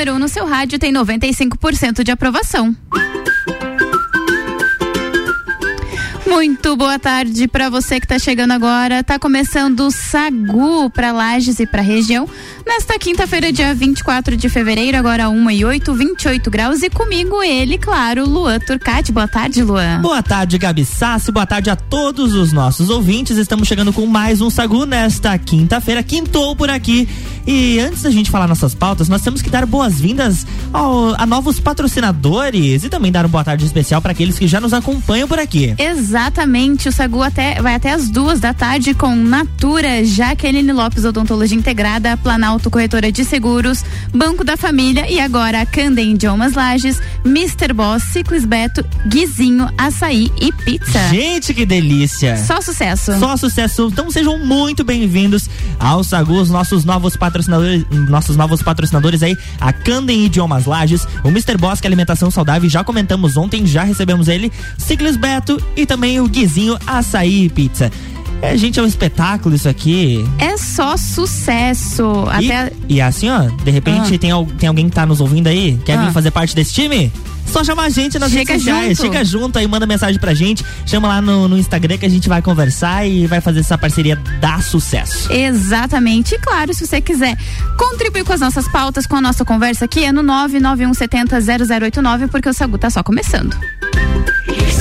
número 1 um no seu rádio tem 95% de aprovação. Muito boa tarde para você que está chegando agora. Tá começando o Sagu para Lages e para região. Nesta quinta-feira, dia 24 de fevereiro, agora 1 e 8, 28 graus. E comigo ele, claro, Luan Turcati. Boa tarde, Luan. Boa tarde, Gabi Sassi. Boa tarde a todos os nossos ouvintes. Estamos chegando com mais um Sagu nesta quinta-feira. Quintou por aqui. E antes da gente falar nossas pautas, nós temos que dar boas-vindas a novos patrocinadores e também dar uma boa tarde especial para aqueles que já nos acompanham por aqui. Exatamente. O Sagu até, vai até as duas da tarde com Natura, Jaqueline Lopes Odontologia Integrada, Planalto Corretora de Seguros, Banco da Família e agora a Candem Idiomas Lages, Mr. Boss, Ciclis Beto, Guizinho, Açaí e Pizza. Gente, que delícia! Só sucesso. Só sucesso. Então sejam muito bem-vindos ao Sagu, os nossos novos patrocinadores, nossos novos patrocinadores aí, a Candem Idiomas Lages, o Mr. Boss, que é alimentação saudável, já comentamos ontem, já recebemos ele, Ciclis Beto e também o Guizinho Açaí Pizza. É, gente, é um espetáculo isso aqui. É só sucesso. E, Até... e assim, ó, de repente Ah. tem, tem alguém que tá nos ouvindo aí, quer Ah. vir fazer parte desse time? Só chamar a gente nas Chega redes sociais. junto. Chega junto aí, manda mensagem pra gente. Chama lá no, no Instagram que a gente vai conversar e vai fazer essa parceria dar sucesso. Exatamente. E claro, se você quiser contribuir com as nossas pautas, com a nossa conversa aqui, é no 991700089, porque o Sagu tá só começando.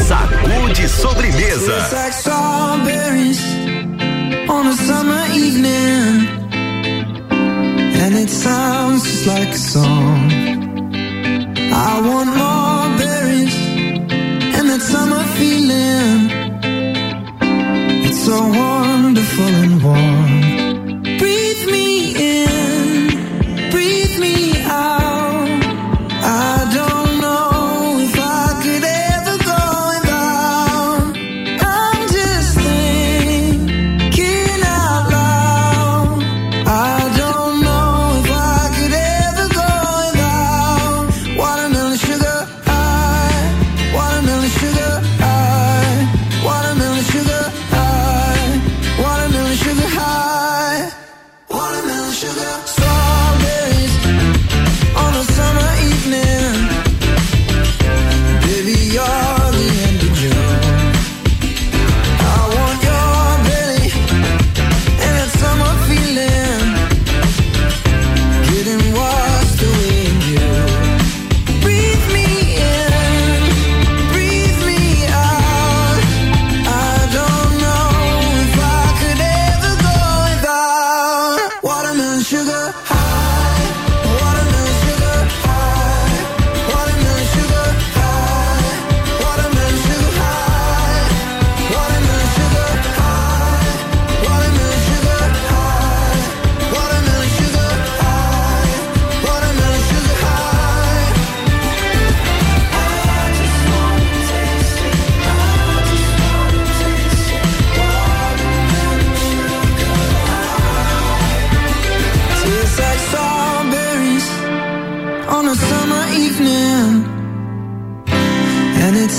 Sacude sobremesa. On a summer evening, and it sounds just like a song.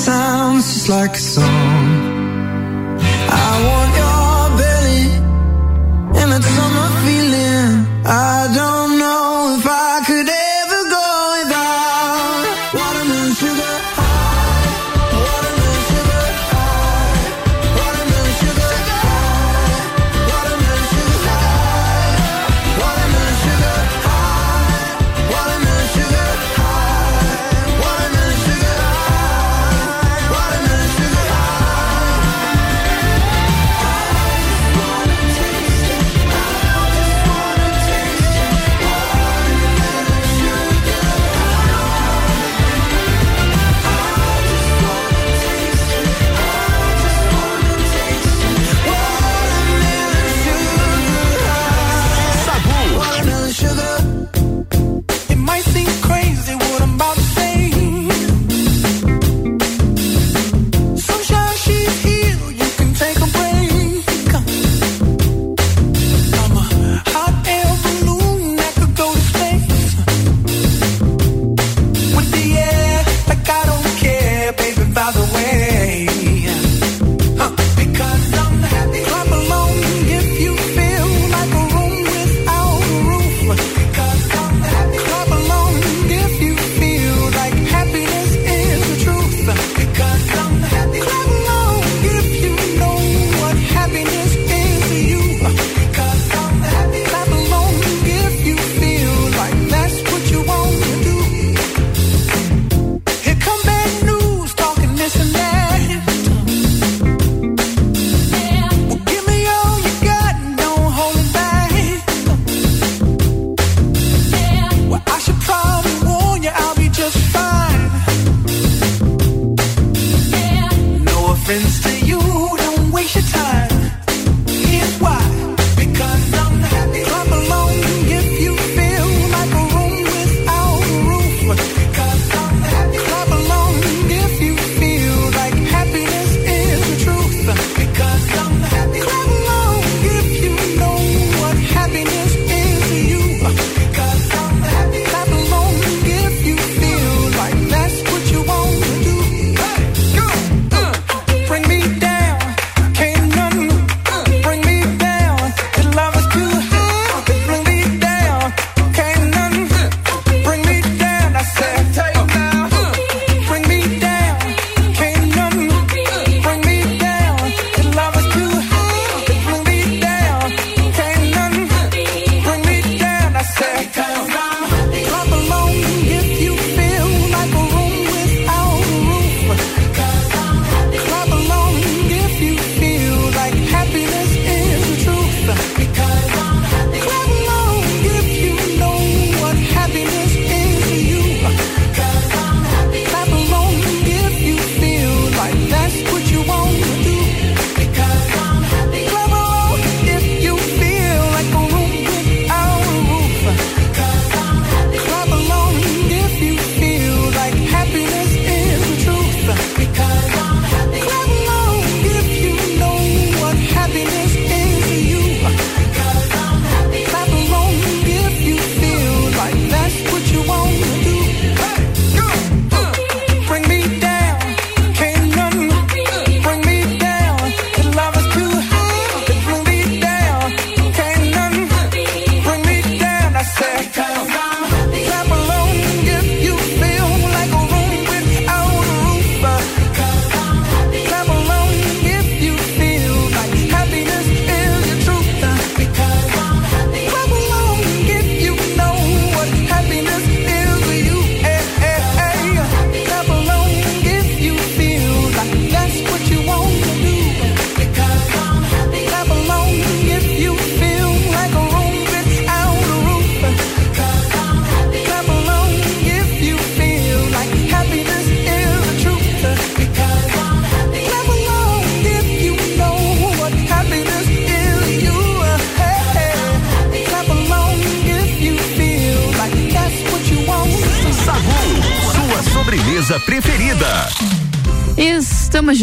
Sounds just like a song. I want your belly and that summer feeling. I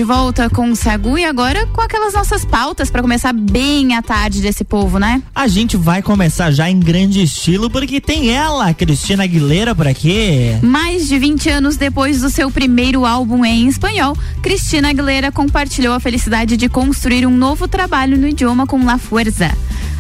volta com o Sagu e agora com aquelas nossas pautas para começar bem a tarde desse povo, né? A gente vai começar já em grande estilo porque tem ela, Cristina Aguilera, por aqui. Mais de 20 anos depois do seu primeiro álbum em espanhol, Cristina Aguilera compartilhou a felicidade de construir um novo trabalho no idioma com La Fuerza.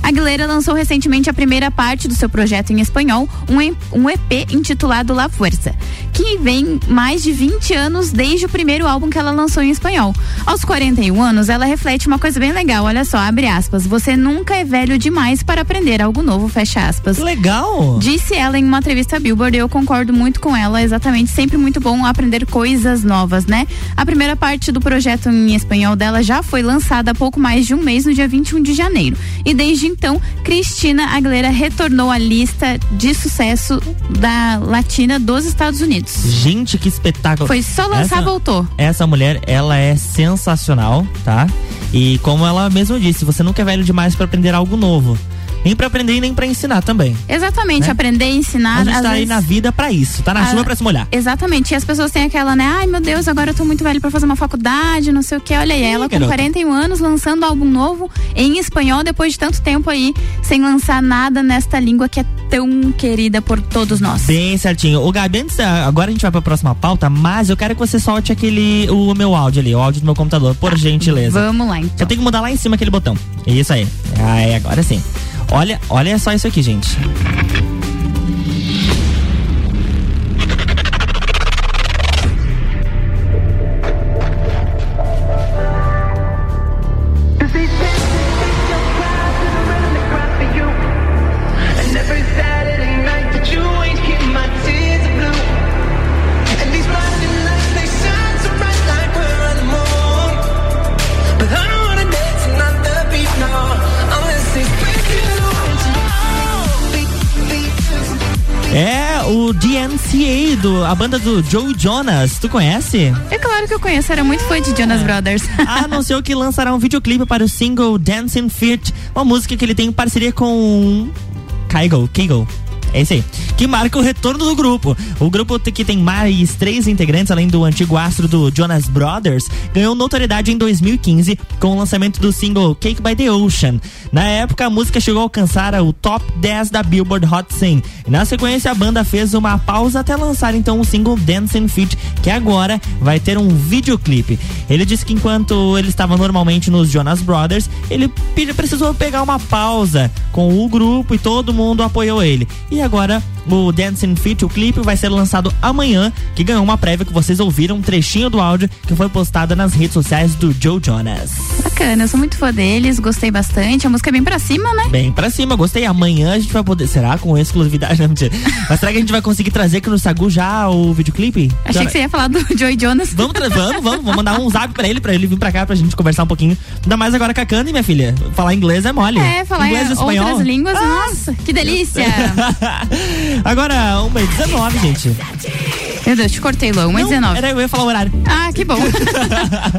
Aguilera lançou recentemente a primeira parte do seu projeto em espanhol, um, um EP intitulado La Fuerza, que vem mais de 20 anos desde o primeiro álbum que ela lançou em espanhol. Aos 41 anos, ela reflete uma coisa bem legal, olha só, abre aspas, você nunca é velho demais para aprender algo novo, fecha aspas. Legal. Disse ela em uma entrevista à Billboard, e eu concordo muito com ela, exatamente, sempre muito bom aprender coisas novas, né? A primeira parte do projeto em espanhol dela já foi lançada há pouco mais de um mês, no dia 21 de janeiro. E desde então, Cristina Aguilera retornou à lista de sucesso da latina dos Estados Unidos. Gente, que espetáculo. Foi só lançar, Essa- voltou. Essa mulher, ela é sensacional, tá? E como ela mesma disse, você nunca é velho demais pra aprender algo novo. Nem pra aprender e nem pra ensinar também. Exatamente, Né? aprender, ensinar. A gente tá aí vezes- na vida pra isso, tá na Ah, chuva pra se molhar. Exatamente. E as pessoas têm aquela, né? Ai, meu Deus, agora eu tô muito velho pra fazer uma faculdade, não sei o que. Olha aí, ela com garota. 41 anos lançando álbum novo em espanhol depois de tanto tempo aí sem lançar nada nesta língua que é tão querida por todos nós. Bem certinho. O Gabi, antes, da- agora a gente vai pra próxima pauta, mas eu quero que você solte aquele, o meu áudio ali, o áudio do meu computador, por gentileza. Vamos lá, então. tem que mudar lá em cima aquele botão. Isso aí. Aí, agora sim. Olha, olha só isso aqui, gente. O DNCA, do, a banda do Joe Jonas. Tu conhece? É claro que eu conheço, era muito fã de Jonas Brothers. anunciou que lançará um videoclipe para o single Dancing Feet, uma música que ele tem em parceria com Kygo, Kygo. É isso aí. Que marca o retorno do grupo. O grupo que tem mais três integrantes, além do antigo astro do Jonas Brothers, ganhou notoriedade em 2015 com o lançamento do single Cake by the Ocean. Na época, a música chegou a alcançar o top 10 da Billboard Hot 100. E na sequência, a banda fez uma pausa até lançar então o single Dancing Feet, que agora vai ter um videoclipe. Ele disse que enquanto ele estava normalmente nos Jonas Brothers, ele precisou pegar uma pausa com o grupo e todo mundo apoiou ele. E agora o Dancing Feet, o clipe, vai ser lançado amanhã, que ganhou uma prévia que vocês ouviram, um trechinho do áudio que foi postada nas redes sociais do Joe Jonas. Bacana, eu sou muito fã deles, gostei bastante. A música é bem pra cima, né? Bem pra cima, gostei. Amanhã a gente vai poder. Será com exclusividade? Não, mentira. Mas será que a gente vai conseguir trazer aqui no Sagu já o videoclipe? Achei que você ia falar do Joey Jonas. Vamos, vamos, vamos, vamos mandar um zap pra ele, pra ele vir pra cá pra gente conversar um pouquinho. Ainda mais agora com a Candy, minha filha. Falar inglês é mole. É, falar inglês e em espanhol. Ah! outras línguas, nossa, que delícia. agora, 1h19, gente. Meu Deus, te cortei, Luan, 1h19. Não, Era eu ia falar o horário. Ah, que bom.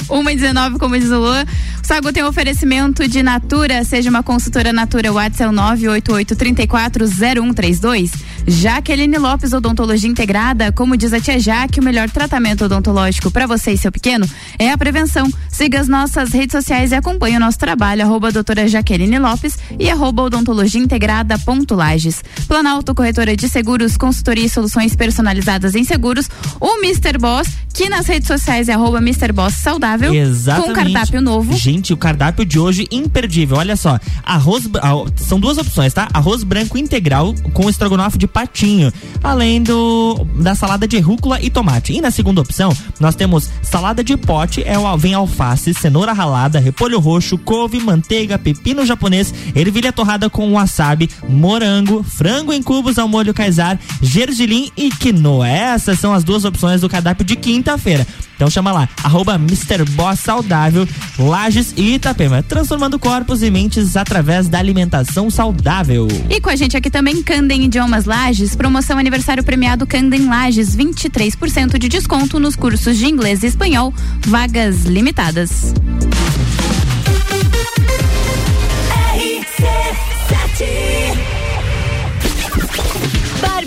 1h19, como diz o Luan. O Sagu tem um oferecimento de Natura. Seja uma consultora Natura. WhatsApp é o 988-340132. Jaqueline Lopes, Odontologia Integrada. Como diz a tia Jaque, o melhor tratamento odontológico para você e seu pequeno é a prevenção. Siga as nossas redes sociais e acompanhe o nosso trabalho. Arroba doutora Jaqueline Lopes e arroba odontologia integrada ponto Lages. Planalto Corretora de Seguros, consultoria e soluções personalizadas em seguros. O Mr. Boss, que nas redes sociais é arroba Mr. Boss Saudável. Exatamente. Com cardápio novo. Gente, o cardápio de hoje imperdível. Olha só, arroz ah, são duas opções, tá? Arroz branco integral com estrogonofe de patinho, além do da salada de rúcula e tomate. E na segunda opção, nós temos salada de pote, é o vem alface, cenoura ralada, repolho roxo, couve, manteiga, pepino japonês, ervilha torrada com wasabi, morango, frango em cubos ao molho kaisar, gergelim e quinoa. Essas são as duas opções do cardápio de quinta-feira. Então chama lá, arroba Mr. Boss Saudável, Lages e Itapema, transformando corpos e mentes através da alimentação saudável. E com a gente aqui também, Candem Idiomas Lages, promoção aniversário premiado Candem Lages, 23% de desconto nos cursos de inglês e espanhol, vagas limitadas.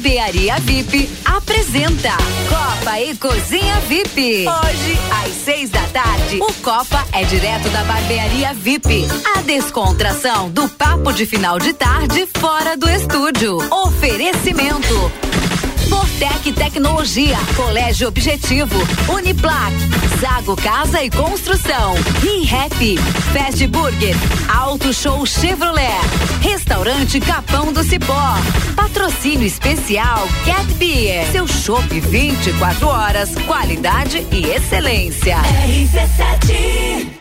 Barbearia VIP apresenta Copa e Cozinha VIP. Hoje, às seis da tarde, o Copa é direto da Barbearia VIP. A descontração do papo de final de tarde fora do estúdio. Oferecimento. Fortec Tecnologia, Colégio Objetivo, Uniplac, Zago Casa e Construção, ReHap, Fast Burger, Auto Show Chevrolet, Restaurante Capão do Cipó, Patrocínio Especial Cat Beer, seu chopp 24 horas, qualidade e excelência. RC7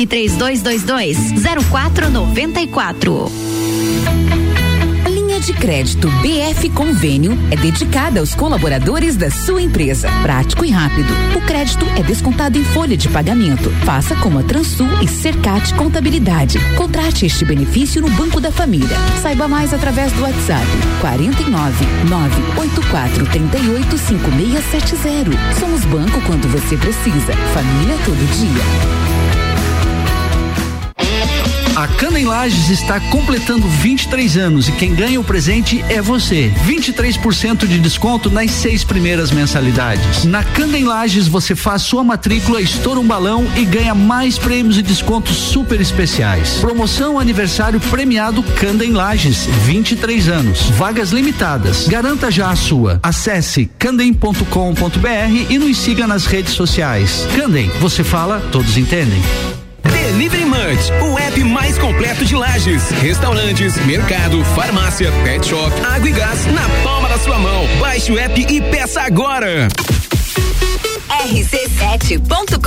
e 3222 0494. Linha de crédito BF Convênio é dedicada aos colaboradores da sua empresa. Prático e rápido. O crédito é descontado em folha de pagamento. Faça como a Transul e Cercat Contabilidade. Contrate este benefício no Banco da Família. Saiba mais através do WhatsApp 49 984 38 5670. Somos banco quando você precisa. Família todo dia. A Cana em Lages está completando 23 anos e quem ganha o presente é você. 23% de desconto nas seis primeiras mensalidades. Na Cana em Lages você faz sua matrícula, estoura um balão e ganha mais prêmios e descontos super especiais. Promoção aniversário premiado Canda em Lages, 23 anos. Vagas limitadas. Garanta já a sua. Acesse candem.com.br e nos siga nas redes sociais. Candem, você fala, todos entendem. Delivery Munch, o app mais completo de lajes, restaurantes, mercado, farmácia, pet shop, água e gás na palma da sua mão. Baixe o app e peça agora. rc7.com.br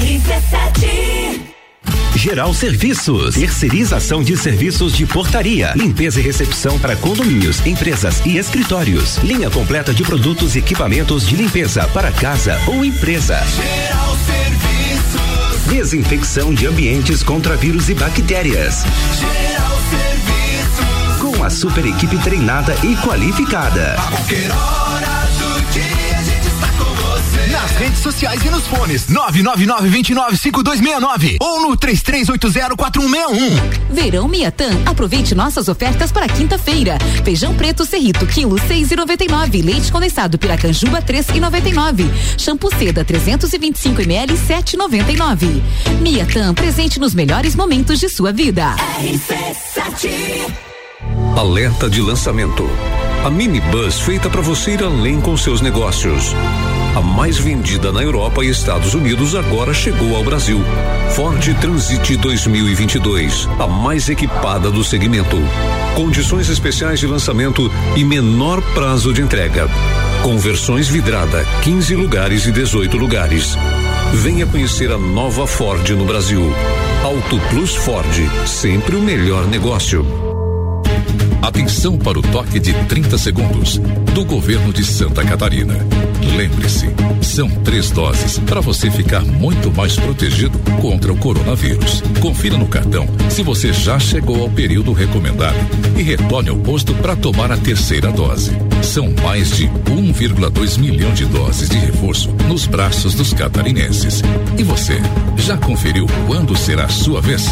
RC7 Geral Serviços, terceirização de serviços de portaria, limpeza e recepção para condomínios, empresas e escritórios. Linha completa de produtos e equipamentos de limpeza para casa ou empresa. Geral Serviços. Desinfecção de ambientes contra vírus e bactérias. Com a super equipe treinada e qualificada. A qualquer hora do dia Nas redes sociais e nos fones 999-295269 ou no 33804161. Verão Miatan, aproveite nossas ofertas para quinta-feira. Feijão preto Cerrito, quilo seis e noventa e nove. Leite condensado Piracanjuba, três e noventa e nove. Shampoo Seda 325 ml, sete e noventa e nove. Miatan, presente nos melhores momentos de sua vida. RC7 Alerta de lançamento. A minibus feita para você ir além com seus negócios. A mais vendida na Europa e Estados Unidos agora chegou ao Brasil. Ford Transit 2022, a mais equipada do segmento. Condições especiais de lançamento e menor prazo de entrega. Com versões vidrada, 15 lugares e 18 lugares. Venha conhecer a nova Ford no Brasil. Auto Plus Ford, sempre o melhor negócio. Atenção para o toque de 30 segundos do governo de Santa Catarina. Lembre-se, são três doses para você ficar muito mais protegido contra o coronavírus. Confira no cartão se você já chegou ao período recomendado e retorne ao posto para tomar a terceira dose. São mais de 1,2 milhão de doses de reforço nos braços dos catarinenses. E você, já conferiu quando será a sua vez?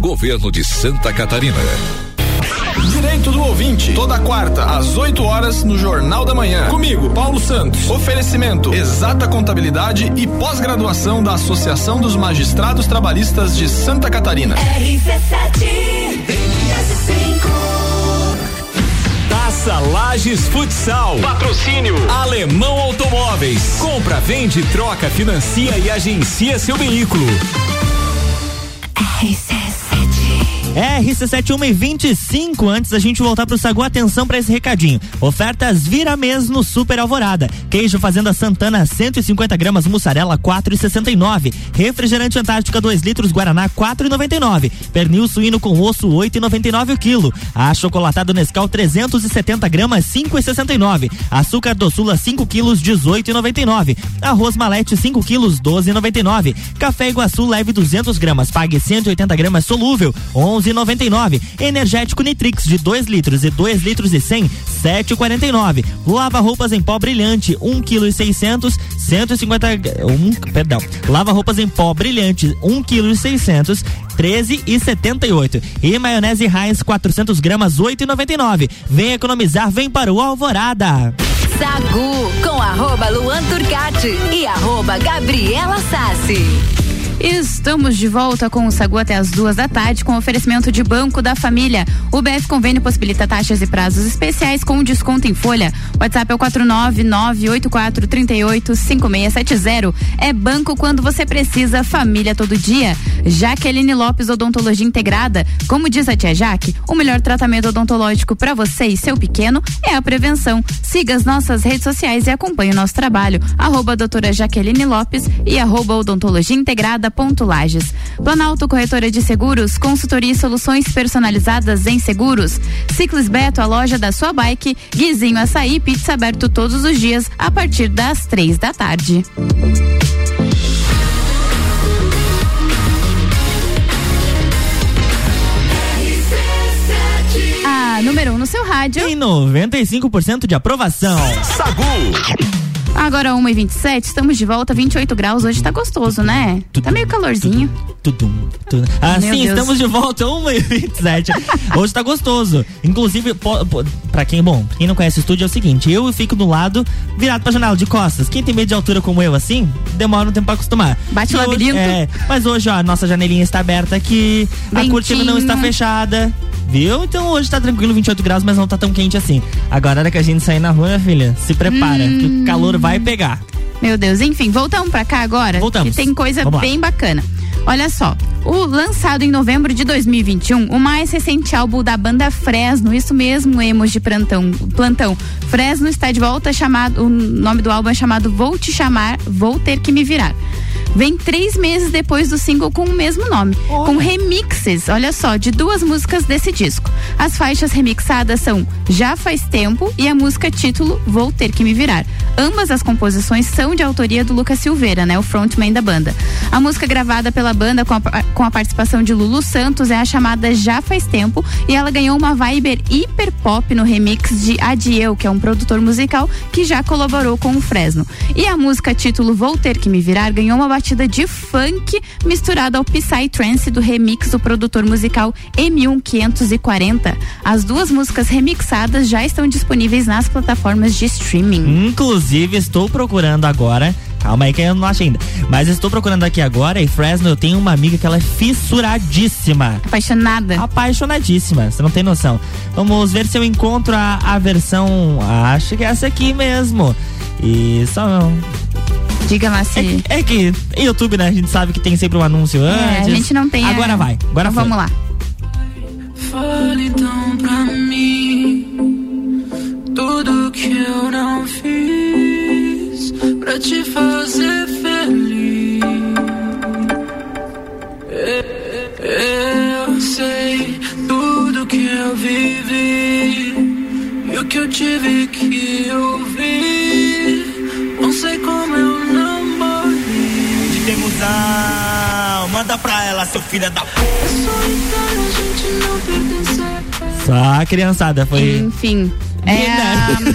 Governo de Santa Catarina. Direito do ouvinte, toda quarta, às 8 horas, no Jornal da Manhã. Comigo, Paulo Santos. Oferecimento: Exata Contabilidade e pós-graduação da Associação dos Magistrados Trabalhistas de Santa Catarina. RC7 Taça Lages Futsal. Patrocínio Alemão Automóveis. Compra, vende, troca, financia e agencia seu veículo. RC7 RC71 e 25. Antes da gente voltar pro Sagu, atenção para esse recadinho. Ofertas vira mês no Super Alvorada. Queijo Fazenda Santana 150 gramas, mussarela 4,69. Refrigerante Antártica 2 litros Guaraná 4,99. Pernil suíno com osso 8,99 o quilo. Achocolatado Nescau 370 gramas 5,69. Açúcar doçula 5 quilos 18,99. Arroz Malete 5 quilos 12,99. Café Iguaçu leve 200 gramas, pague 180 gramas solúvel 11,99. Energético Nitrix de 2 litros e 2 litros e 100 7,49. Lava roupas em pó brilhante 1 kg e 600 150 um, perdão. Lava roupas em pó brilhante 1 kg e 600 13 e 78. E maionese Heinz 400 gramas 8,99. Vem economizar, vem para o Alvorada. Sagu com arroba Luan Turcati e arroba Gabriela Sassi. Estamos de volta com o Sagu até as duas da tarde com oferecimento de Banco da Família. O BF Convênio possibilita taxas e prazos especiais com desconto em folha. WhatsApp é o 49984385670. É banco quando você precisa, família todo dia. Jaqueline Lopes Odontologia Integrada. Como diz a tia Jaque, o melhor tratamento odontológico para você e seu pequeno é a prevenção. Siga as nossas redes sociais e acompanhe o nosso trabalho. Arroba doutora Jaqueline Lopes e arroba odontologia integrada Lages. Planalto Corretora de Seguros, consultoria e soluções personalizadas em seguros. Ciclis Beto, a loja da sua bike. Guizinho Açaí, pizza aberto todos os dias a partir das três da tarde. A número 1 um no seu rádio. Tem 95% de aprovação. Sagu. Agora 1h27, estamos de volta, 28 graus. Hoje tá gostoso, né? Tá meio calorzinho. Tudum, tudum. Ah, sim, estamos de volta, 1h27. Hoje tá gostoso. Inclusive, pra quem, bom, quem não conhece o estúdio é o seguinte: eu fico do lado, virado pra janela, de costas. Quem tem medo de altura como eu, assim, demora um tempo pra acostumar. Bate o labirinto. É, mas hoje, ó, a nossa janelinha está aberta aqui, a cortina não está fechada. Viu? Então hoje tá tranquilo, 28 graus, mas não tá tão quente assim. Agora, hora que a gente sair na rua, minha filha, se prepara, hum. que o calor vai pegar. Meu Deus, enfim, voltamos pra cá agora. Voltamos. Que tem coisa bem bacana. Olha só, o lançado em novembro de 2021, o mais recente álbum da banda Fresno, isso mesmo, emos de plantão, plantão. Fresno está de volta, chamado, o nome do álbum é chamado Vou Te Chamar, Vou Ter Que Me Virar vem três meses depois do single com o mesmo nome, olha. com remixes, olha só, de duas músicas desse disco. As faixas remixadas são Já Faz Tempo e a música título Vou Ter Que Me Virar. Ambas as composições são de autoria do Lucas Silveira, né, o frontman da banda. A música gravada pela banda com a, com a participação de Lulu Santos é a chamada Já Faz Tempo e ela ganhou uma vibe hiper pop no remix de Adieu, que é um produtor musical que já colaborou com o Fresno. E a música título Vou Ter Que Me Virar ganhou uma batida de funk misturada ao Psytrance do remix do produtor musical M1540. As duas músicas remixadas já estão disponíveis nas plataformas de streaming. Inclusive, estou procurando agora Calma aí que eu não acho ainda. Mas estou procurando aqui agora e Fresno, eu tenho uma amiga que ela é fissuradíssima. Apaixonada. Apaixonadíssima, você não tem noção. Vamos ver se eu encontro a, a versão. Acho que é essa aqui mesmo. E só. Diga, Maci. É, é, que YouTube, né? A gente sabe que tem sempre um anúncio é, antes. A gente não tem. Agora a... vai. Agora então vamos lá. Fale então pra mim tudo que eu não fiz pra te fazer feliz. Eu sei tudo que eu vivi e o que eu tive que ouvir. Sei como eu não morri. De demuzão, manda pra ela, seu filho da puta. É solitário, a gente não pertencer. Só criançada, foi. Enfim. É,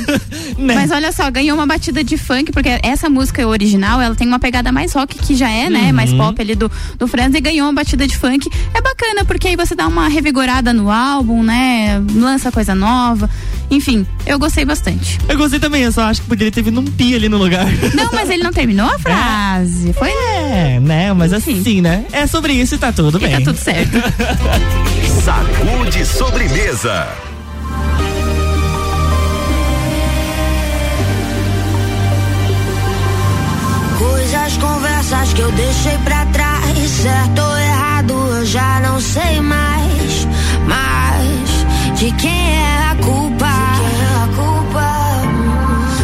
né? Mas olha só, ganhou uma batida de funk, porque essa música original, ela tem uma pegada mais rock que já é, né? Uhum. Mais pop ali do, do Friends e ganhou uma batida de funk. É bacana, porque aí você dá uma revigorada no álbum, né? Lança coisa nova. Enfim, eu gostei bastante. Eu gostei também, eu só acho que poderia ter vindo um pi ali no lugar. Não, mas ele não terminou a frase. É. Foi? É, né? Mas assim, né? É sobre isso e tá tudo e tá bem. tá tudo certo. Sacude sobremesa. as conversas que eu deixei pra trás. Certo ou errado, eu já não sei mais. Mas de quem é a culpa? É a culpa?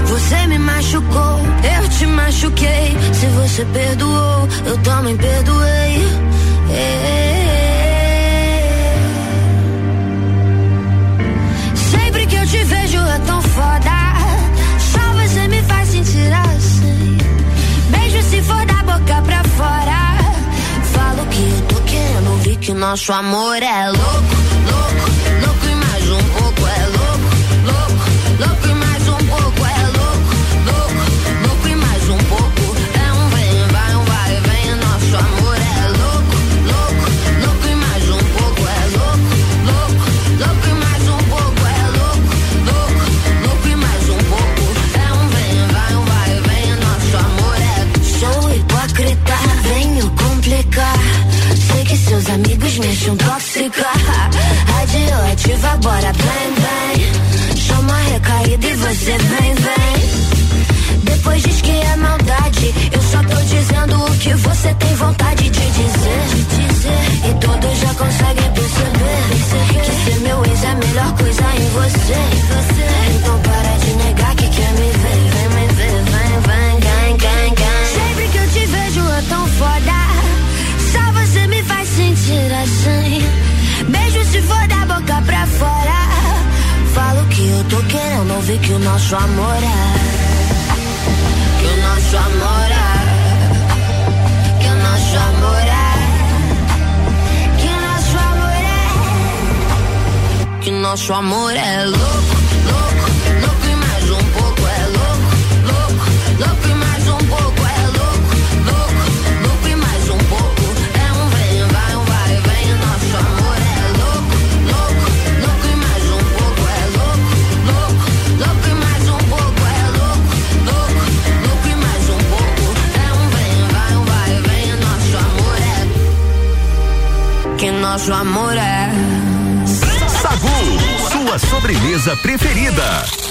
Você me machucou, eu te machuquei. Se você perdoou, eu também perdoei. É. nosso amor é louco. Bora vem vem, Chama recaída e você vem, vem. Depois diz que é maldade. Eu só tô dizendo o que você tem vontade de dizer. De dizer. E todos já conseguem perceber, perceber. Que ser meu ex é a melhor coisa em você. Em você. que o nosso amor é. Que o nosso amor é. Que o nosso amor é. Que o nosso amor é. Que o nosso amor é louco. nosso amor é. Sagu, sua sobremesa preferida.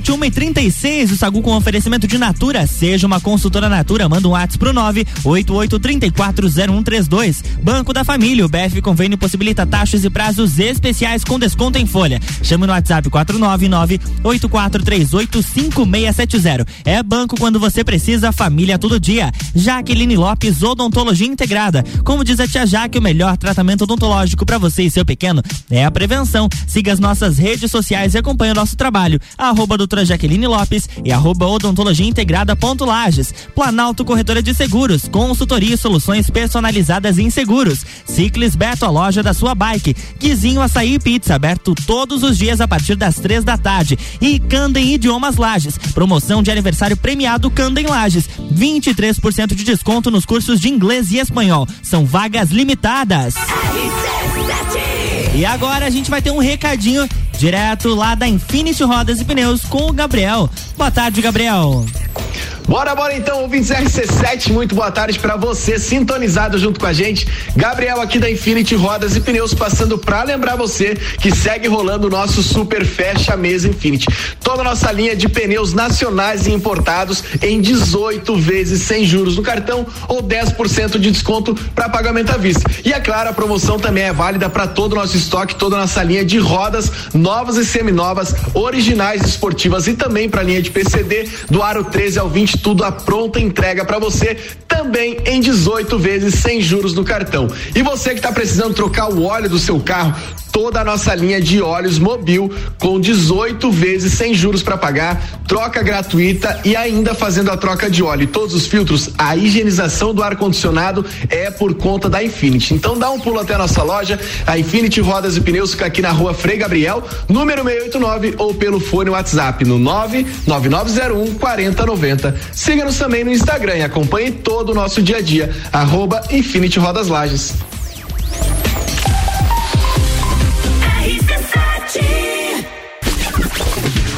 RC7136, o Sagu com oferecimento de Natura. Seja uma consultora Natura, manda um WhatsApp pro 988340132. Banco da Família, o BF Convênio possibilita taxas e prazos especiais com desconto em folha. Chame no WhatsApp 499-8438-5670. É banco quando você precisa, família todo dia. Jaqueline Lopes, Odontologia Integrada. Como diz a tia Jaque, o melhor tratamento odontológico para você e seu pequeno é a prevenção. Siga as nossas redes sociais e acompanhe o nosso trabalho. Arroba doutora Jaqueline Lopes e arroba odontologia integrada ponto Lages. Planalto Corretora de Seguros, consultoria e soluções personalizadas em seguros. Ciclis Beto, a loja da sua bike. Guizinho Açaí e Pizza, aberto todos os dias a partir das três da tarde. E Candem Idiomas Lages, promoção de aniversário premiado Candem Lages. 23% de desconto nos cursos de inglês e espanhol. São vagas limitadas. E agora a gente vai ter um recadinho direto lá da Infinity Rodas e Pneus com o Gabriel. Boa tarde, Gabriel. Bora, bora então, ouvintes RC7, muito boa tarde para você, sintonizado junto com a gente. Gabriel aqui da Infinity Rodas e Pneus, passando para lembrar você que segue rolando o nosso Super Fecha Mesa Infinity. Toda a nossa linha de pneus nacionais e importados em 18 vezes sem juros no cartão ou 10% de desconto para pagamento à vista. E é claro, a promoção também é válida para todo o nosso estoque, toda a nossa linha de rodas novas e seminovas, originais esportivas e também para a linha de PCD do aro 13 ao 20 tudo a pronta entrega para você, também em 18 vezes sem juros no cartão. E você que está precisando trocar o óleo do seu carro, toda a nossa linha de óleos mobil com 18 vezes sem juros para pagar, troca gratuita e ainda fazendo a troca de óleo. E todos os filtros, a higienização do ar condicionado é por conta da Infinity. Então dá um pulo até a nossa loja, a Infinity Rodas e Pneus fica aqui na Rua Frei Gabriel, número 689 ou pelo fone WhatsApp no 99901 4090. Siga-nos também no Instagram e acompanhe todo o nosso dia a dia. Arroba Infinity Rodas Lages.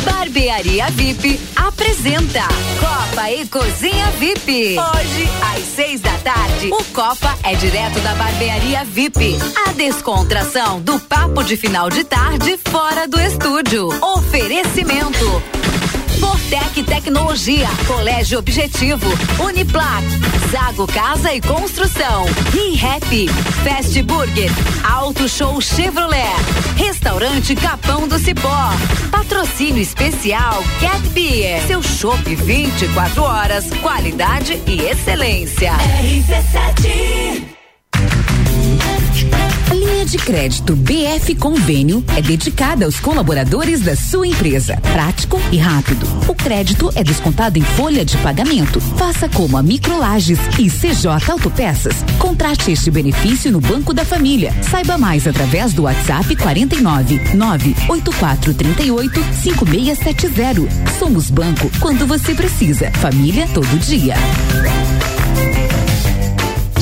Barbearia VIP apresenta Copa e Cozinha VIP. Hoje, às seis da tarde, o Copa é direto da Barbearia VIP. A descontração do papo de final de tarde fora do estúdio. Oferecimento. Fortec Tecnologia, Colégio Objetivo, Uniplac, Zago Casa e Construção, ReHap, Fast Burger, Auto Show Chevrolet, Restaurante Capão do Cipó, Patrocínio Especial Cat Beer, seu chopp 24 horas, qualidade e excelência. RC7 a linha de crédito BF Convênio é dedicada aos colaboradores da sua empresa. Prático e rápido. O crédito é descontado em folha de pagamento. Faça como a Microlages e CJ Autopeças. Contrate este benefício no Banco da Família. Saiba mais através do WhatsApp 49 98438 5670. Somos banco quando você precisa. Família todo dia.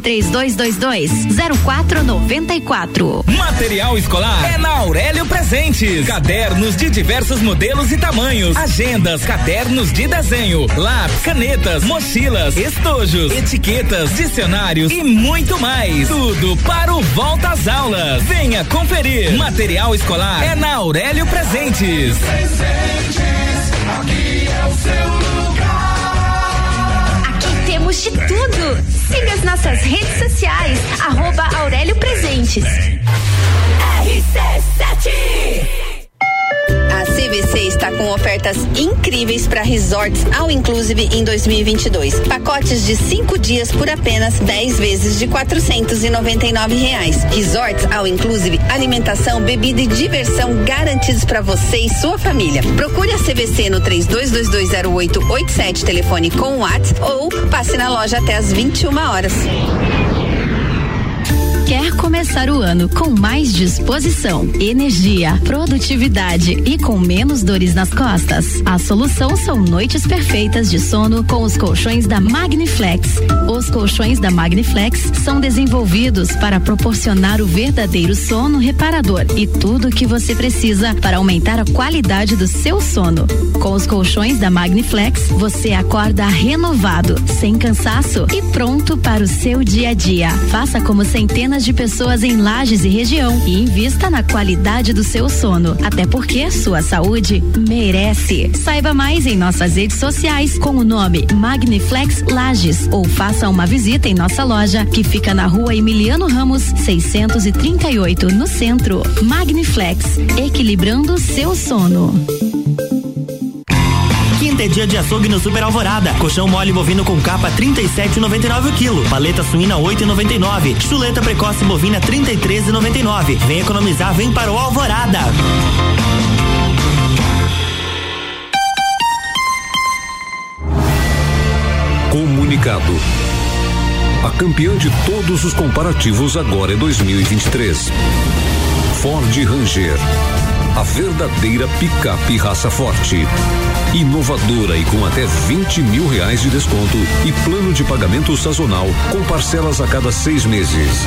Fone 3222 0494. Material escolar é na Aurélio Presentes. Cadernos de diversos modelos e tamanhos, agendas, cadernos de desenho, lápis, canetas, mochilas, estojos, etiquetas, dicionários e muito mais. Tudo para o volta às aulas. Venha conferir. Material escolar é na Aurélio Presentes. Aqui é o seu lugar. Aqui temos de tudo. Siga as nossas redes sociais. Arroba Aurélio Presentes. RC7 a CVC está com ofertas incríveis para resorts ao inclusive em 2022. Pacotes de cinco dias por apenas 10 vezes de quatrocentos e noventa e nove reais. Resorts ao inclusive alimentação, bebida e diversão garantidos para você e sua família. Procure a CVC no 32220887 telefone com WhatsApp ou passe na loja até às 21 horas. Quer começar o ano com mais disposição, energia, produtividade e com menos dores nas costas? A solução são noites perfeitas de sono com os colchões da Magniflex. Os colchões da Magniflex são desenvolvidos para proporcionar o verdadeiro sono reparador e tudo o que você precisa para aumentar a qualidade do seu sono. Com os colchões da Magniflex, você acorda renovado, sem cansaço e pronto para o seu dia a dia. Faça como centenas de pessoas em lajes e região e invista na qualidade do seu sono. Até porque sua saúde merece. Saiba mais em nossas redes sociais com o nome Magniflex Lages ou faça uma visita em nossa loja que fica na rua Emiliano Ramos 638 no centro. Magniflex, equilibrando seu sono. É dia de açougue no Super Alvorada. Colchão mole bovino com capa 37,99 o quilo. Paleta suína 8,99. Chuleta precoce bovina 33,99. Vem economizar, vem para o Alvorada. Comunicado. A campeã de todos os comparativos agora é 2023. Ford Ranger. A verdadeira picape raça forte. Inovadora e com até 20 mil reais de desconto e plano de pagamento sazonal com parcelas a cada seis meses.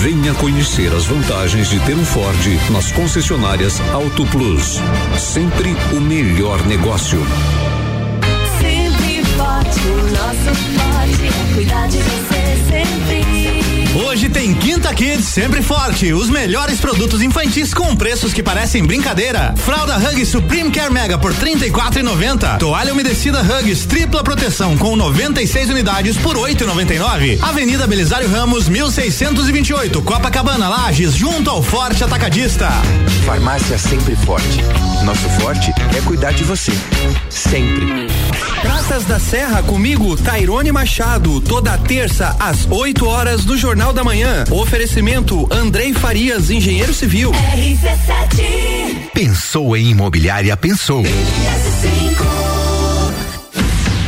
Venha conhecer as vantagens de ter um Ford nas concessionárias Auto Plus. Sempre o melhor negócio. Sempre forte, o nosso forte é cuidar de você sempre. Hoje tem Quinta Kids sempre forte. Os melhores produtos infantis com preços que parecem brincadeira. Fralda Hugs Supreme Care Mega por R$ 34,90. Toalha umedecida Hugs tripla proteção com 96 unidades por R$ 8,99. Avenida Belisário Ramos 1628, Copacabana, Lages, junto ao Forte Atacadista. Farmácia sempre forte. Nosso forte é cuidar de você. Sempre. Praças da Serra comigo, Tairone Machado, toda terça às 8 horas do Jornal da Manhã. Oferecimento Andrei Farias, engenheiro civil. RC7 Pensou em imobiliária, pensou.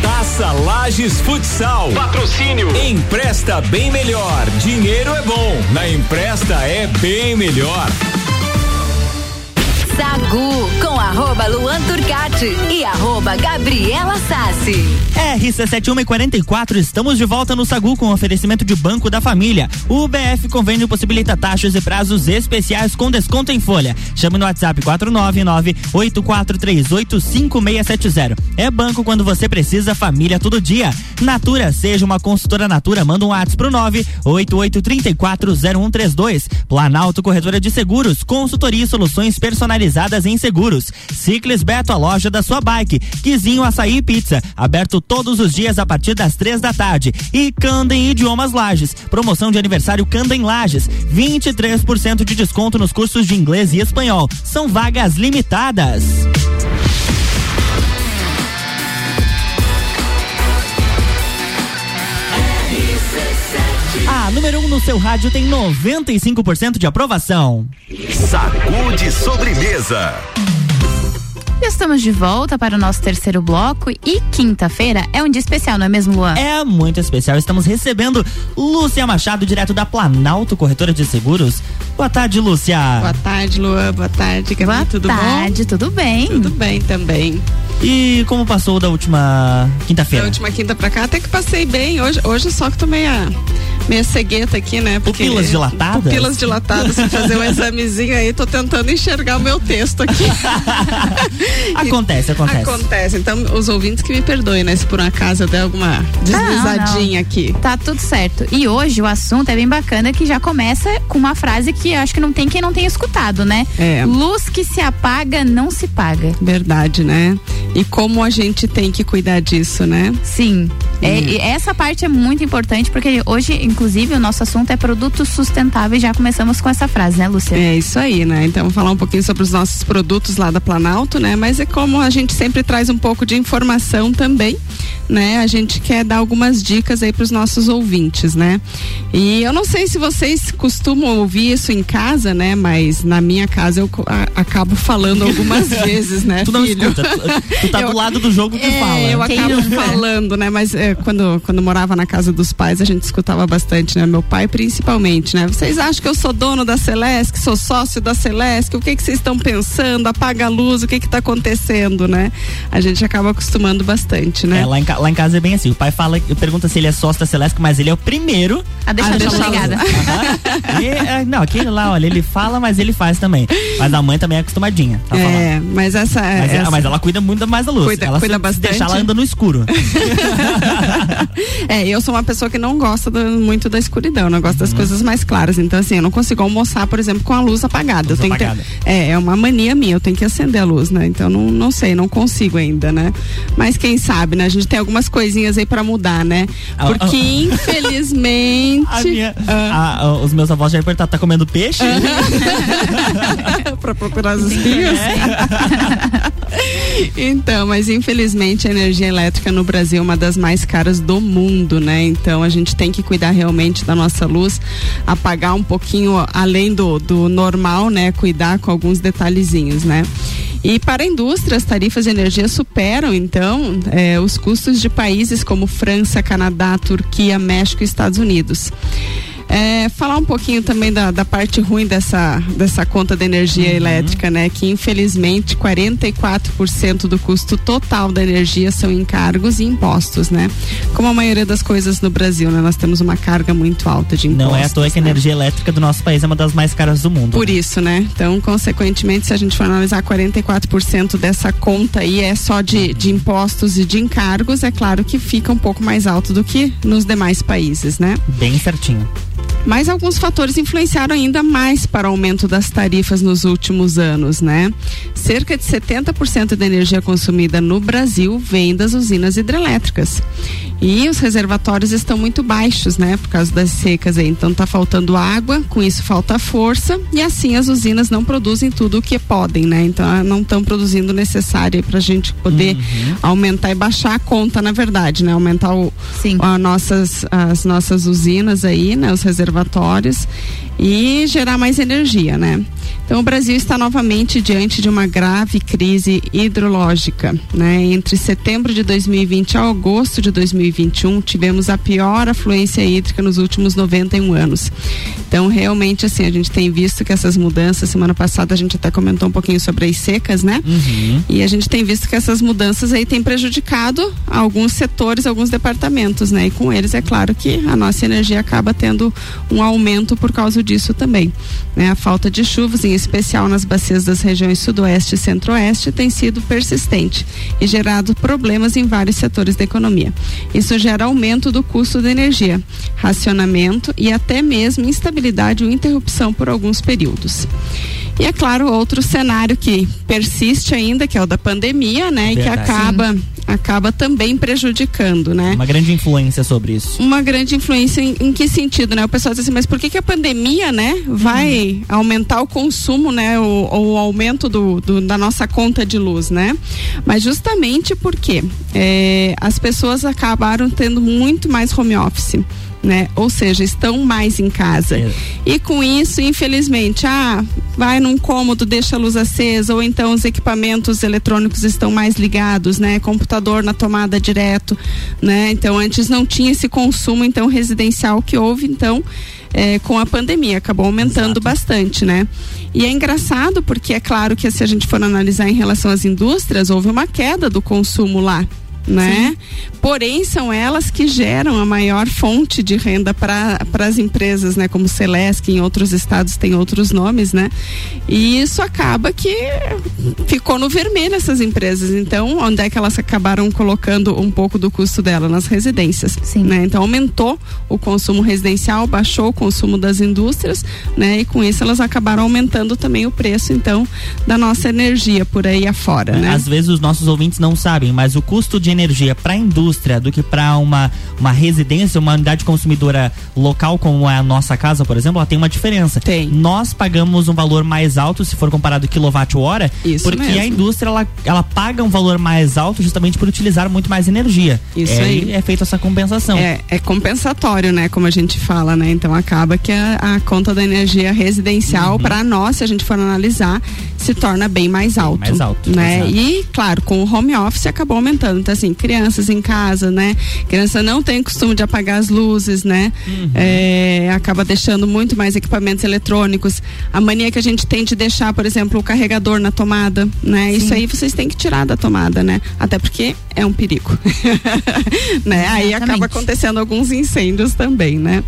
Taça Lages Futsal. Patrocínio. Empresta bem melhor. Dinheiro é bom. Na empresta é bem melhor. Sagu com arroba Luan Turcati e arroba Gabriela Sassi. RC7144, estamos de volta no Sagu com oferecimento de Banco da Família. O BF Convênio possibilita taxas e prazos especiais com desconto em folha. Chame no WhatsApp 499-8438-5670. É banco quando você precisa, família todo dia. Natura, seja uma consultora Natura, manda um WhatsApp pro 988340132. Planalto Corretora de Seguros, consultoria e soluções personalizadas em seguros. Ciclis Beto, a loja da sua bike. Quizinho Açaí e Pizza, aberto todos os dias a partir das três da tarde. E Candem Idiomas Lages, promoção de aniversário Candem Lages, 23% de desconto nos cursos de inglês e espanhol. São vagas limitadas. A número 1 um no seu rádio tem 95% de aprovação. Sacude sobremesa. Estamos de volta para o nosso terceiro bloco e quinta-feira é um dia especial, não é mesmo, Luan? É muito especial. Estamos recebendo Lúcia Machado, direto da Planalto Corretora de Seguros. Boa tarde, Lúcia. Boa tarde, Luan. Boa tarde, Gabi. Boa tudo tarde, bom? tudo bem? Tudo bem também. E como passou da última Da quinta-feira? última quinta pra cá, até que passei bem. Hoje, hoje só que tomei a minha cegueta aqui, né? Porque, Pupilas dilatadas? Pupilas dilatadas. Fui fazer um examezinho aí, tô tentando enxergar o meu texto aqui. Acontece, acontece. Acontece. Então, os ouvintes que me perdoem, né? Se por um acaso eu der alguma deslizadinha aqui. Tá tudo certo. E hoje o assunto é bem bacana que já começa com uma frase que eu acho que não tem quem não tenha escutado, né? É. Luz que se apaga não se paga. Verdade, né? E como a gente tem que cuidar disso, né? Sim. É, Hum. e essa parte é muito importante porque hoje, inclusive, o nosso assunto é produtos sustentáveis. Já começamos com essa frase, né, Lúcia? É isso aí, né? Então, falar um pouquinho sobre os nossos produtos lá da Planalto, né? Mas é como a gente sempre traz um pouco de informação também, né? A gente quer dar algumas dicas aí para os nossos ouvintes, né? E eu não sei se vocês costumam ouvir isso em casa, né? Mas na minha casa eu acabo falando algumas vezes, né? Tu não filho? escuta, tu, tá Eu- do lado do jogo que É, fala. eu acabo nunca? falando, né? Mas é, quando, quando morava na casa dos pais, a gente escutava bastante, né? Meu pai, principalmente, né? Vocês acham que eu sou dono da Celeste, sou sócio da Celeste? O que que vocês estão pensando? Apaga a luz, o que que tá acontecendo, né? A gente acaba acostumando bastante, né? É, lá, em, lá em casa é bem assim. O pai fala, pergunta se ele é sócio da Celeste, mas ele é o primeiro A deixar a chama ligada. Aham. E, é, não, aquele lá, olha, ele fala, mas ele faz também. Mas a mãe também é acostumadinha. Tá falando. É, mas essa. Mas, essa... mas ela cuida muito mais da luz. Cuida- ela cuida bastante. deixar, ela anda no escuro. É, eu sou uma pessoa que não gosta do- muito da escuridão, não gosto das Uhum. coisas mais claras. Então, assim, eu não consigo almoçar, por exemplo, com a luz apagada. Luz eu tenho que apagada. ter, é, é uma mania minha, eu tenho que acender a luz, né? Então, não, não sei, não consigo ainda, né? Mas quem sabe, né? A gente tem algumas coisinhas aí pra mudar, né? Ah, Porque, ah. infelizmente. A minha- Ah. a- os meus avós já iam perguntar, tá comendo peixe? pra procurar os espinhos. então, mas infelizmente a energia elétrica no Brasil é uma das mais caras do mundo, né? Então a gente tem que cuidar realmente da nossa luz, apagar um pouquinho além do, do normal, né? Cuidar com alguns detalhezinhos, né? E para a indústria, as tarifas de energia superam, então, eh, os custos de países como França, Canadá, Turquia, México e Estados Unidos. É, falar um pouquinho também da, da parte ruim dessa, dessa conta de energia elétrica, né? Que infelizmente 44% do custo total da energia são encargos e impostos, né? Como a maioria das coisas no Brasil, né? Nós temos uma carga muito alta de impostos. Não é à toa que a né? energia elétrica do nosso país é uma das mais caras do mundo. Por isso, né? Então, consequentemente, se a gente for analisar 44% dessa conta aí é só de, de impostos e de encargos, é claro que fica um pouco mais alto do que nos demais países, né? Bem certinho. Mas alguns fatores influenciaram ainda mais para o aumento das tarifas nos últimos anos, né? Cerca de 70% da energia consumida no Brasil vem das usinas hidrelétricas. E os reservatórios estão muito baixos, né? Por causa das secas aí. Então tá faltando água, com isso falta força e assim as usinas não produzem tudo o que podem, né? Então ah, não estão produzindo o necessário para a gente poder aumentar e baixar a conta, na verdade, né? Aumentar o, a nossas, as nossas usinas aí, né? Os reservatórios e gerar mais energia, né? Então o Brasil está novamente diante de uma grave crise hidrológica, né? Entre setembro de 2020 a agosto de 2021 tivemos a pior afluência hídrica nos últimos 91 anos. Então realmente assim a gente tem visto que essas mudanças semana passada a gente até comentou um pouquinho sobre as secas, né? E a gente tem visto que essas mudanças aí têm prejudicado alguns setores, alguns departamentos, né? E com eles é claro que a nossa energia acaba tendo um aumento por causa disso também. Né? A falta de chuvas, em especial nas bacias das regiões sudoeste e centro-oeste, tem sido persistente e gerado problemas em vários setores da economia. Isso gera aumento do custo da energia, racionamento e até mesmo instabilidade ou interrupção por alguns períodos. E é claro, outro cenário que persiste ainda, que é o da pandemia, né? E que Verdade. acaba, acaba também prejudicando, né? Uma grande influência sobre isso. Uma grande influência em, em que sentido, né? O pessoal diz assim, mas por que, que a pandemia, né, vai aumentar o consumo, né? O, o aumento do, do- da nossa conta de luz, né? Mas justamente porque é, as pessoas acabaram tendo muito mais home office. Né? Ou seja, estão mais em casa. E com isso, infelizmente, ah, vai num cômodo, deixa a luz acesa, ou então os equipamentos eletrônicos estão mais ligados, né? Computador na tomada direto, né? Então antes não tinha esse consumo então residencial que houve, então é, com a pandemia, acabou aumentando Exato. bastante, né? E é engraçado porque é claro que se a gente for analisar em relação às indústrias, houve uma queda do consumo lá né? Sim. Porém, são elas que geram a maior fonte de renda para as empresas, né? Como Celesc, em outros estados tem outros nomes, né? E isso acaba que ficou no vermelho essas empresas. Então, onde é que elas acabaram colocando um pouco do custo dela? Nas residências, Sim. né? Então, aumentou o consumo residencial, baixou o consumo das indústrias, né? E com isso elas acabaram aumentando também o preço, então, da nossa energia por aí afora, né? Às vezes os nossos ouvintes não sabem, mas o custo de energia para a indústria do que para uma, uma residência, uma unidade consumidora local como é a nossa casa, por exemplo, ela tem uma diferença. Tem. Nós pagamos um valor mais alto se for comparado quilowatt-hora, porque mesmo. a indústria ela, ela paga um valor mais alto justamente por utilizar muito mais energia. Isso é, aí. É feita essa compensação. É, é, compensatório, né? Como a gente fala, né? Então acaba que a, a conta da energia residencial uhum. para nós, se a gente for analisar, se torna bem mais alto. Bem mais alto. Né? E, claro, com o home office acabou aumentando. Então, assim, crianças em casa, né? Criança não tem costume de apagar as luzes, né? Uhum. É, acaba deixando muito mais equipamentos eletrônicos. A mania que a gente tem de deixar, por exemplo, o carregador na tomada, né? Sim. Isso aí vocês têm que tirar da tomada, né? Até porque é um perigo. né? Aí acaba acontecendo alguns incêndios também, né?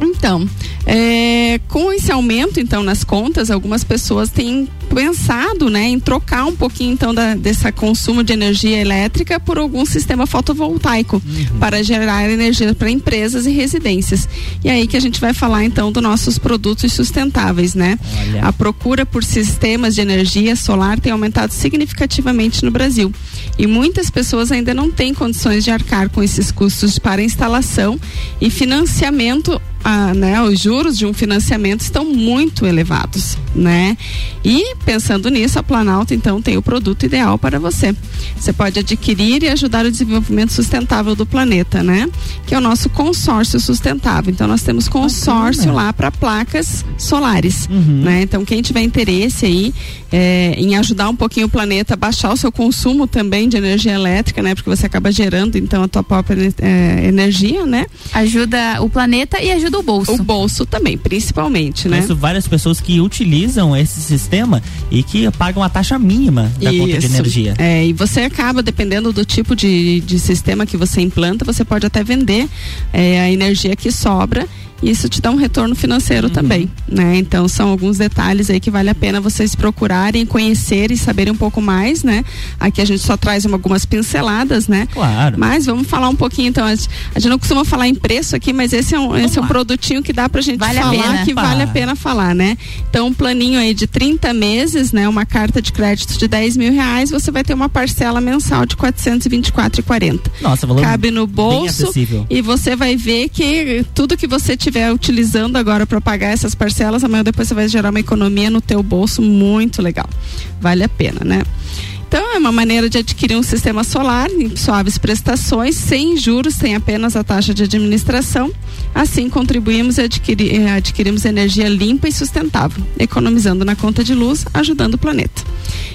Então, é, com esse aumento então nas contas, algumas pessoas têm pensado, né, em trocar um pouquinho então da, desse consumo de energia elétrica por algum sistema fotovoltaico uhum. para gerar energia para empresas e residências. E aí que a gente vai falar então dos nossos produtos sustentáveis, né? Olha. A procura por sistemas de energia solar tem aumentado significativamente no Brasil e muitas pessoas ainda não têm condições de arcar com esses custos para instalação e financiamento a, né, os juros de um financiamento estão muito elevados, né? E pensando nisso, a Planalto então tem o produto ideal para você. Você pode adquirir e ajudar o desenvolvimento sustentável do planeta, né? Que é o nosso consórcio sustentável. Então nós temos consórcio lá para placas solares, uhum. né? Então quem tiver interesse aí é, em ajudar um pouquinho o planeta, baixar o seu consumo também de energia elétrica, né? Porque você acaba gerando então a tua própria é, energia, né? Ajuda o planeta e ajuda o bolso. O bolso também, principalmente, né? Conheço várias pessoas que utilizam esse sistema e que pagam a taxa mínima da Isso. conta de energia. É, e você acaba, dependendo do tipo de, de sistema que você implanta, você pode até vender é, a energia que sobra isso te dá um retorno financeiro uhum. também, né? Então são alguns detalhes aí que vale a pena vocês procurarem, conhecer e saberem um pouco mais, né? Aqui a gente só traz uma, algumas pinceladas, né? Claro. Mas vamos falar um pouquinho então. A gente, a gente não costuma falar em preço aqui, mas esse é um, esse é um produtinho que dá pra gente vale falar que vale a pena falar, né? Então um planinho aí de 30 meses, né? Uma carta de crédito de 10 mil reais, você vai ter uma parcela mensal de 424,40. Nossa, valor Cabe no bolso e você vai ver que tudo que você estiver utilizando agora para pagar essas parcelas, amanhã depois você vai gerar uma economia no teu bolso muito legal. Vale a pena, né? Então, é uma maneira de adquirir um sistema solar em suaves prestações, sem juros, sem apenas a taxa de administração. Assim, contribuímos e adquiri, adquirimos energia limpa e sustentável, economizando na conta de luz, ajudando o planeta.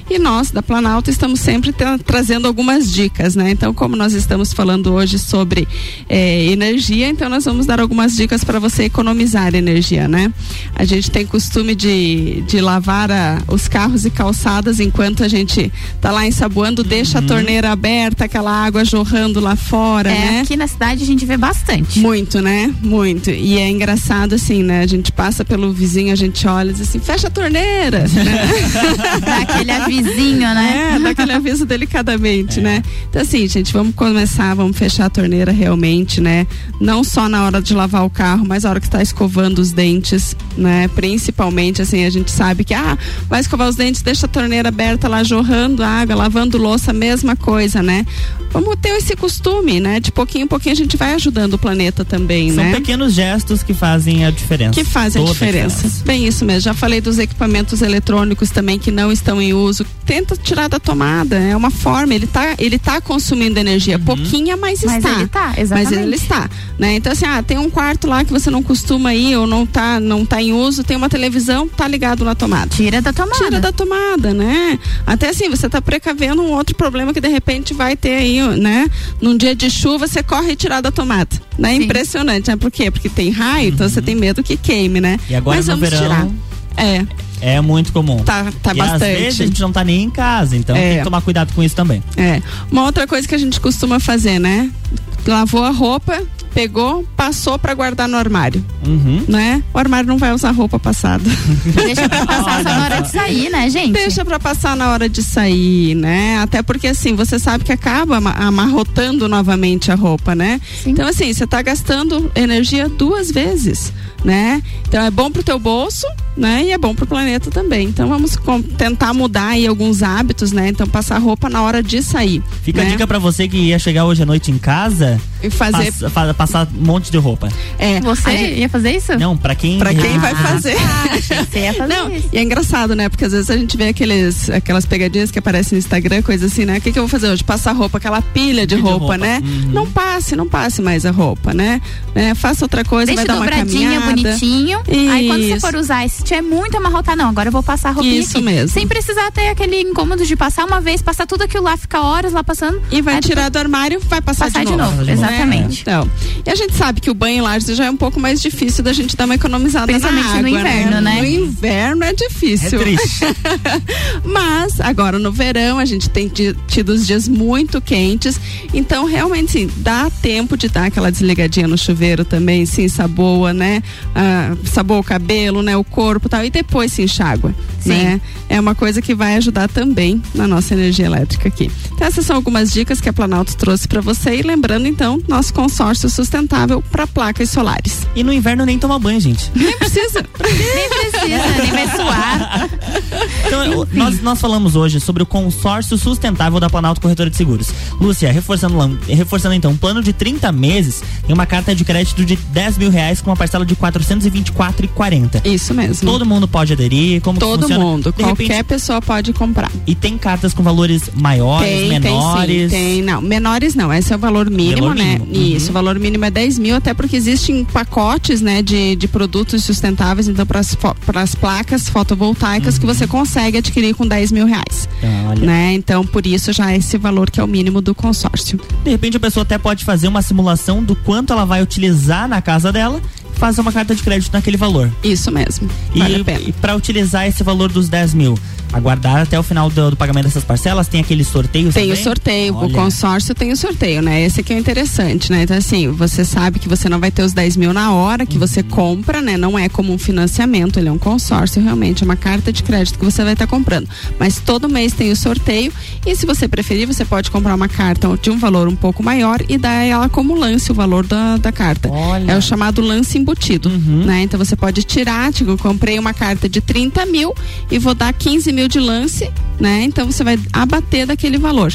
E nós, da Planalto, estamos sempre trazendo algumas dicas, né? Então, como nós estamos falando hoje sobre eh, energia, então nós vamos dar algumas dicas para você economizar energia, né? A gente tem costume de, de lavar a, os carros e calçadas enquanto a gente tá lá ensaboando, deixa uhum. a torneira aberta, aquela água jorrando lá fora, é, né? Aqui na cidade a gente vê bastante. Muito, né? Muito. E é engraçado assim, né? A gente passa pelo vizinho, a gente olha e diz assim, fecha a torneira. né? Dá aquele avisinho, né? É, dá aquele aviso delicadamente, é. né? Então assim, gente, vamos começar, vamos fechar a torneira realmente, né? Não só na hora de lavar o carro, mas na hora que está escovando os dentes, né? Principalmente, assim, a gente sabe que, ah, vai escovar os dentes, deixa a torneira aberta lá jorrando, água, lavando louça, mesma coisa, né? Vamos ter esse costume, né? De pouquinho em pouquinho a gente vai ajudando o planeta também, São né? Pequenos gestos que fazem a diferença. Que fazem a diferença. a diferença. Bem, isso mesmo. Já falei dos equipamentos eletrônicos também que não estão em uso, tenta tirar da tomada. É uma forma, ele tá, ele tá consumindo energia. Pouquinha, mas, Mas está. ele tá, Mas exatamente. ele está. Né? Então, assim, ah, tem um quarto lá que você não costuma ir ou não tá, não tá em uso, tem uma televisão, tá ligado na tomada. Tira da tomada. Tira da tomada, né? Até assim, você tá precavendo um outro problema que de repente vai ter aí, né? Num dia de chuva, você corre e tirar da tomada. Né? Impressionante, né? Por quê? Porque tem raio, então você tem medo que queime, né? E agora Mas no vamos verão- tirar. É. É muito comum. Tá, tá e bastante. às vezes a gente não tá nem em casa, então É. tem que tomar cuidado com isso também. É. Uma outra coisa que a gente costuma fazer, né? Lavou a roupa, pegou, passou pra guardar no armário, Uhum. né? O armário não vai usar roupa passada. Deixa pra passar só na hora de sair, né, gente? Deixa pra passar na hora de sair, né? Até porque assim, você sabe que acaba ama- amarrotando novamente a roupa, né? Então assim, você tá gastando energia duas vezes, né? Então é bom pro teu bolso, né? E é bom pro planeta também. Então vamos tentar mudar aí alguns hábitos, né? Então passar roupa na hora de sair. Fica né? a dica pra você que ia chegar hoje à noite em casa E fazer- passa- passar um monte de roupa. É, Você gente- ia fazer isso? Não, pra quem Pra quem vai Ah, fazer. Você ia fazer Não, isso. e é engraçado, né? Porque às vezes a gente vê aqueles, aquelas pegadinhas que aparecem no Instagram, coisa assim, né? O que, que eu vou fazer hoje? Passar roupa, aquela pilha de de roupa, roupa. né? Uhum. Não passe, não passe mais a roupa, né? né? Faça outra coisa, Deixa vai dar uma dobradinha, caminhada. bonitinho. Aí quando você Isso. for usar, se tiver muito amarrotar, não, agora eu vou passar a roupinha Isso aqui. mesmo. Sem precisar ter aquele incômodo de passar uma vez, passar tudo aquilo lá, ficar horas lá passando. E vai tirar do armário, vai passar, Passar de de novo. novo, né? exatamente. Então, e a gente sabe que o banho em laje já é um pouco mais difícil da gente dar uma economizada Principalmente na no água, inverno, né? No inverno é difícil. É triste. Mas agora no verão a gente tem ti- tido os dias muito quentes, então realmente sim, dá tempo de dar aquela desligadinha no chuveiro também, sim, saboa, né? Ah, saboa o cabelo, né? O corpo e tal, e depois se enxágua, Sim. né? É uma coisa que vai ajudar também na nossa energia elétrica aqui. Então essas são algumas dicas que a Planalto trouxe para você e lembrando então nosso consórcio sustentável para placas solares. E no inverno nem toma banho, gente. Nem precisa. Nem precisa, nem vai suar. Então, nós, nós falamos hoje sobre o consórcio sustentável da Planalto Corretora de Seguros. Lúcia, reforçando, reforçando então, um plano de 30 meses tem uma carta de crédito de 10 mil reais com uma parcela de 424,40. Isso mesmo. Todo mundo pode aderir? Como Todo mundo, De qualquer repente, pessoa pode comprar. e tem cartas com valores maiores, Tem, menores? tem sim, tem, não, menores não, esse é o valor mínimo, Valor né? mínimo, uhum. Isso, o valor mínimo é 10 mil, até porque existem pacotes, né, de, de produtos sustentáveis, então para as placas fotovoltaicas que você consegue adquirir com 10 mil reais, Então, né? Então, por isso já é esse valor que é o mínimo do consórcio. De repente a pessoa até pode fazer uma simulação do quanto ela vai utilizar na casa dela fazer uma carta de crédito naquele valor. Isso mesmo, vale a pena. e para utilizar esse valor dos 10 mil, aguardar até o final do, do pagamento dessas parcelas, tem aquele sorteio Tem o também? sorteio, o Olha. consórcio tem o sorteio, né? Esse aqui é o interessante, né? Então, assim, você sabe que você não vai ter os 10 mil na hora que Uhum. você compra, né? Não é como um financiamento, ele é um consórcio, realmente, é uma carta de crédito que você vai estar comprando. Mas todo mês tem o sorteio e se você preferir, você pode comprar uma carta de um valor um pouco maior e dar ela como lance o valor da, da carta. Olha. É o chamado lance embutido, Uhum. né? Então você pode tirar, tipo, eu comprei uma carta de 30 mil e vou dar 15 mil de lance, né? Então você vai abater daquele valor.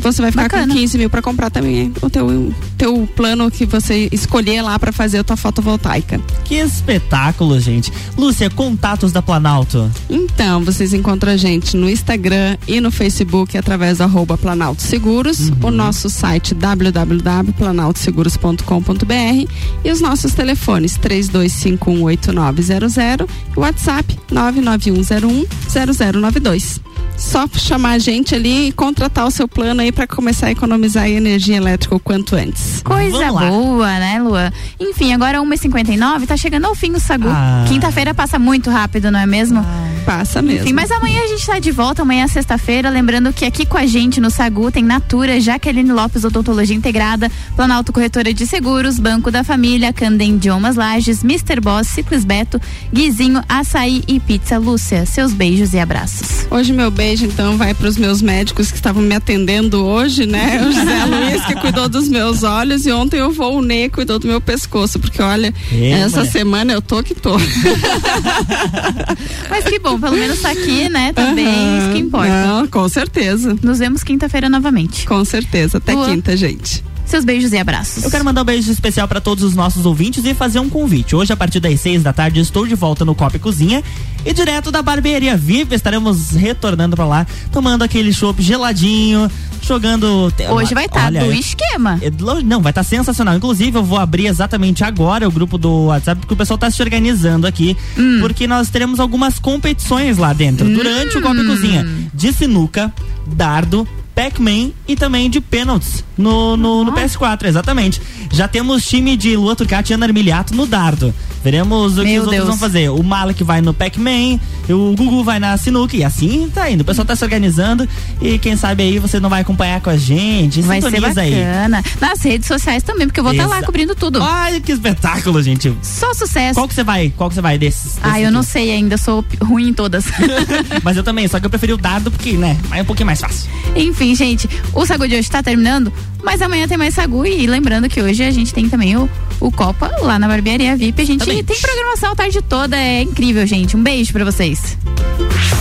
Você vai ficar Bacana. com 15 mil para comprar também o teu, teu plano que você escolher lá para fazer a tua fotovoltaica. Que espetáculo, gente. Lúcia, contatos da Planalto. Então, vocês encontram a gente no Instagram e no Facebook através do arroba Planalto Seguros, o nosso site www.planaltoseguros.com.br e os nossos telefones 32518900 e o WhatsApp 991010092. Só chamar a gente ali e contratar o seu plano aí para começar a economizar energia elétrica o quanto antes. Coisa boa, né, Lua? Enfim, agora 1h59, tá chegando ao fim o Sagu. Ah. Quinta-feira passa muito rápido, não é mesmo? Passa mesmo. Enfim, mas amanhã a gente tá de volta, amanhã é sexta-feira. Lembrando que aqui com a gente no Sagu tem Natura, Jaqueline Lopes Odontologia Integrada, Planalto Corretora de Seguros, Banco da Família, Candem Idiomas Lages, Mr. Boss, Ciclis Beto, Guizinho, Açaí e Pizza Lúcia. Seus beijos e abraços. Hoje meu beijo então vai para os meus médicos que estavam me atendendo hoje, né? O José Luiz que cuidou dos meus olhos e ontem eu vou o Ney cuidou do meu pescoço, porque olha, essa mulher. semana eu tô que tô. Mas que bom, pelo menos tá aqui, né? Também, isso que importa. Não, com certeza. Nos vemos quinta-feira novamente. Com certeza. Até Lua. quinta, gente. Seus beijos e abraços. Eu quero mandar um beijo especial para todos os nossos ouvintes e fazer um convite. Hoje, a partir das seis da tarde, estou de volta no Copa e Cozinha e direto da barbearia VIP estaremos retornando para lá, tomando aquele chopp geladinho, jogando. Hoje vai estar tá do esquema. É, não, vai estar tá sensacional. Inclusive, eu vou abrir exatamente agora o grupo do WhatsApp, porque o pessoal está se organizando aqui, hum. porque nós teremos algumas competições lá dentro, hum. durante o Copa e Cozinha, de sinuca, dardo, Pac-Man e também de pênaltis no, no, no, PS4, exatamente. Já temos time de Lua Turcati e Ana Armiliato no dardo. Veremos o Meu que os Deus. outros vão fazer. O Malek vai no Pac-Man, o Gugu vai na Sinuca e assim tá indo. O pessoal tá se organizando e quem sabe aí você não vai acompanhar com a gente. Vai ser bacana. Aí. Nas redes sociais também, porque eu vou estar tá lá cobrindo tudo. Ai, que espetáculo, gente. Só sucesso. Qual que você vai? Qual que você vai desses? desses ah, eu não sei ainda, sou ruim em todas. Mas eu também, só que eu preferi o dardo porque, né, é um pouquinho mais fácil. Enfim, gente, o Sagu de hoje tá terminando, mas amanhã tem mais Sagu e lembrando que hoje a gente tem também o, o Copa lá na Barbearia VIP. A gente também. tem programação a tarde toda, é incrível, gente. Um beijo para vocês.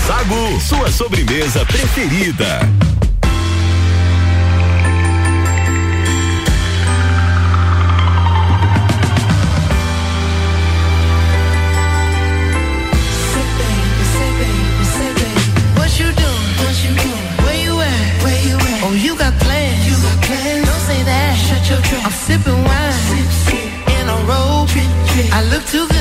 Sagu, sua sobremesa preferida. Look too good,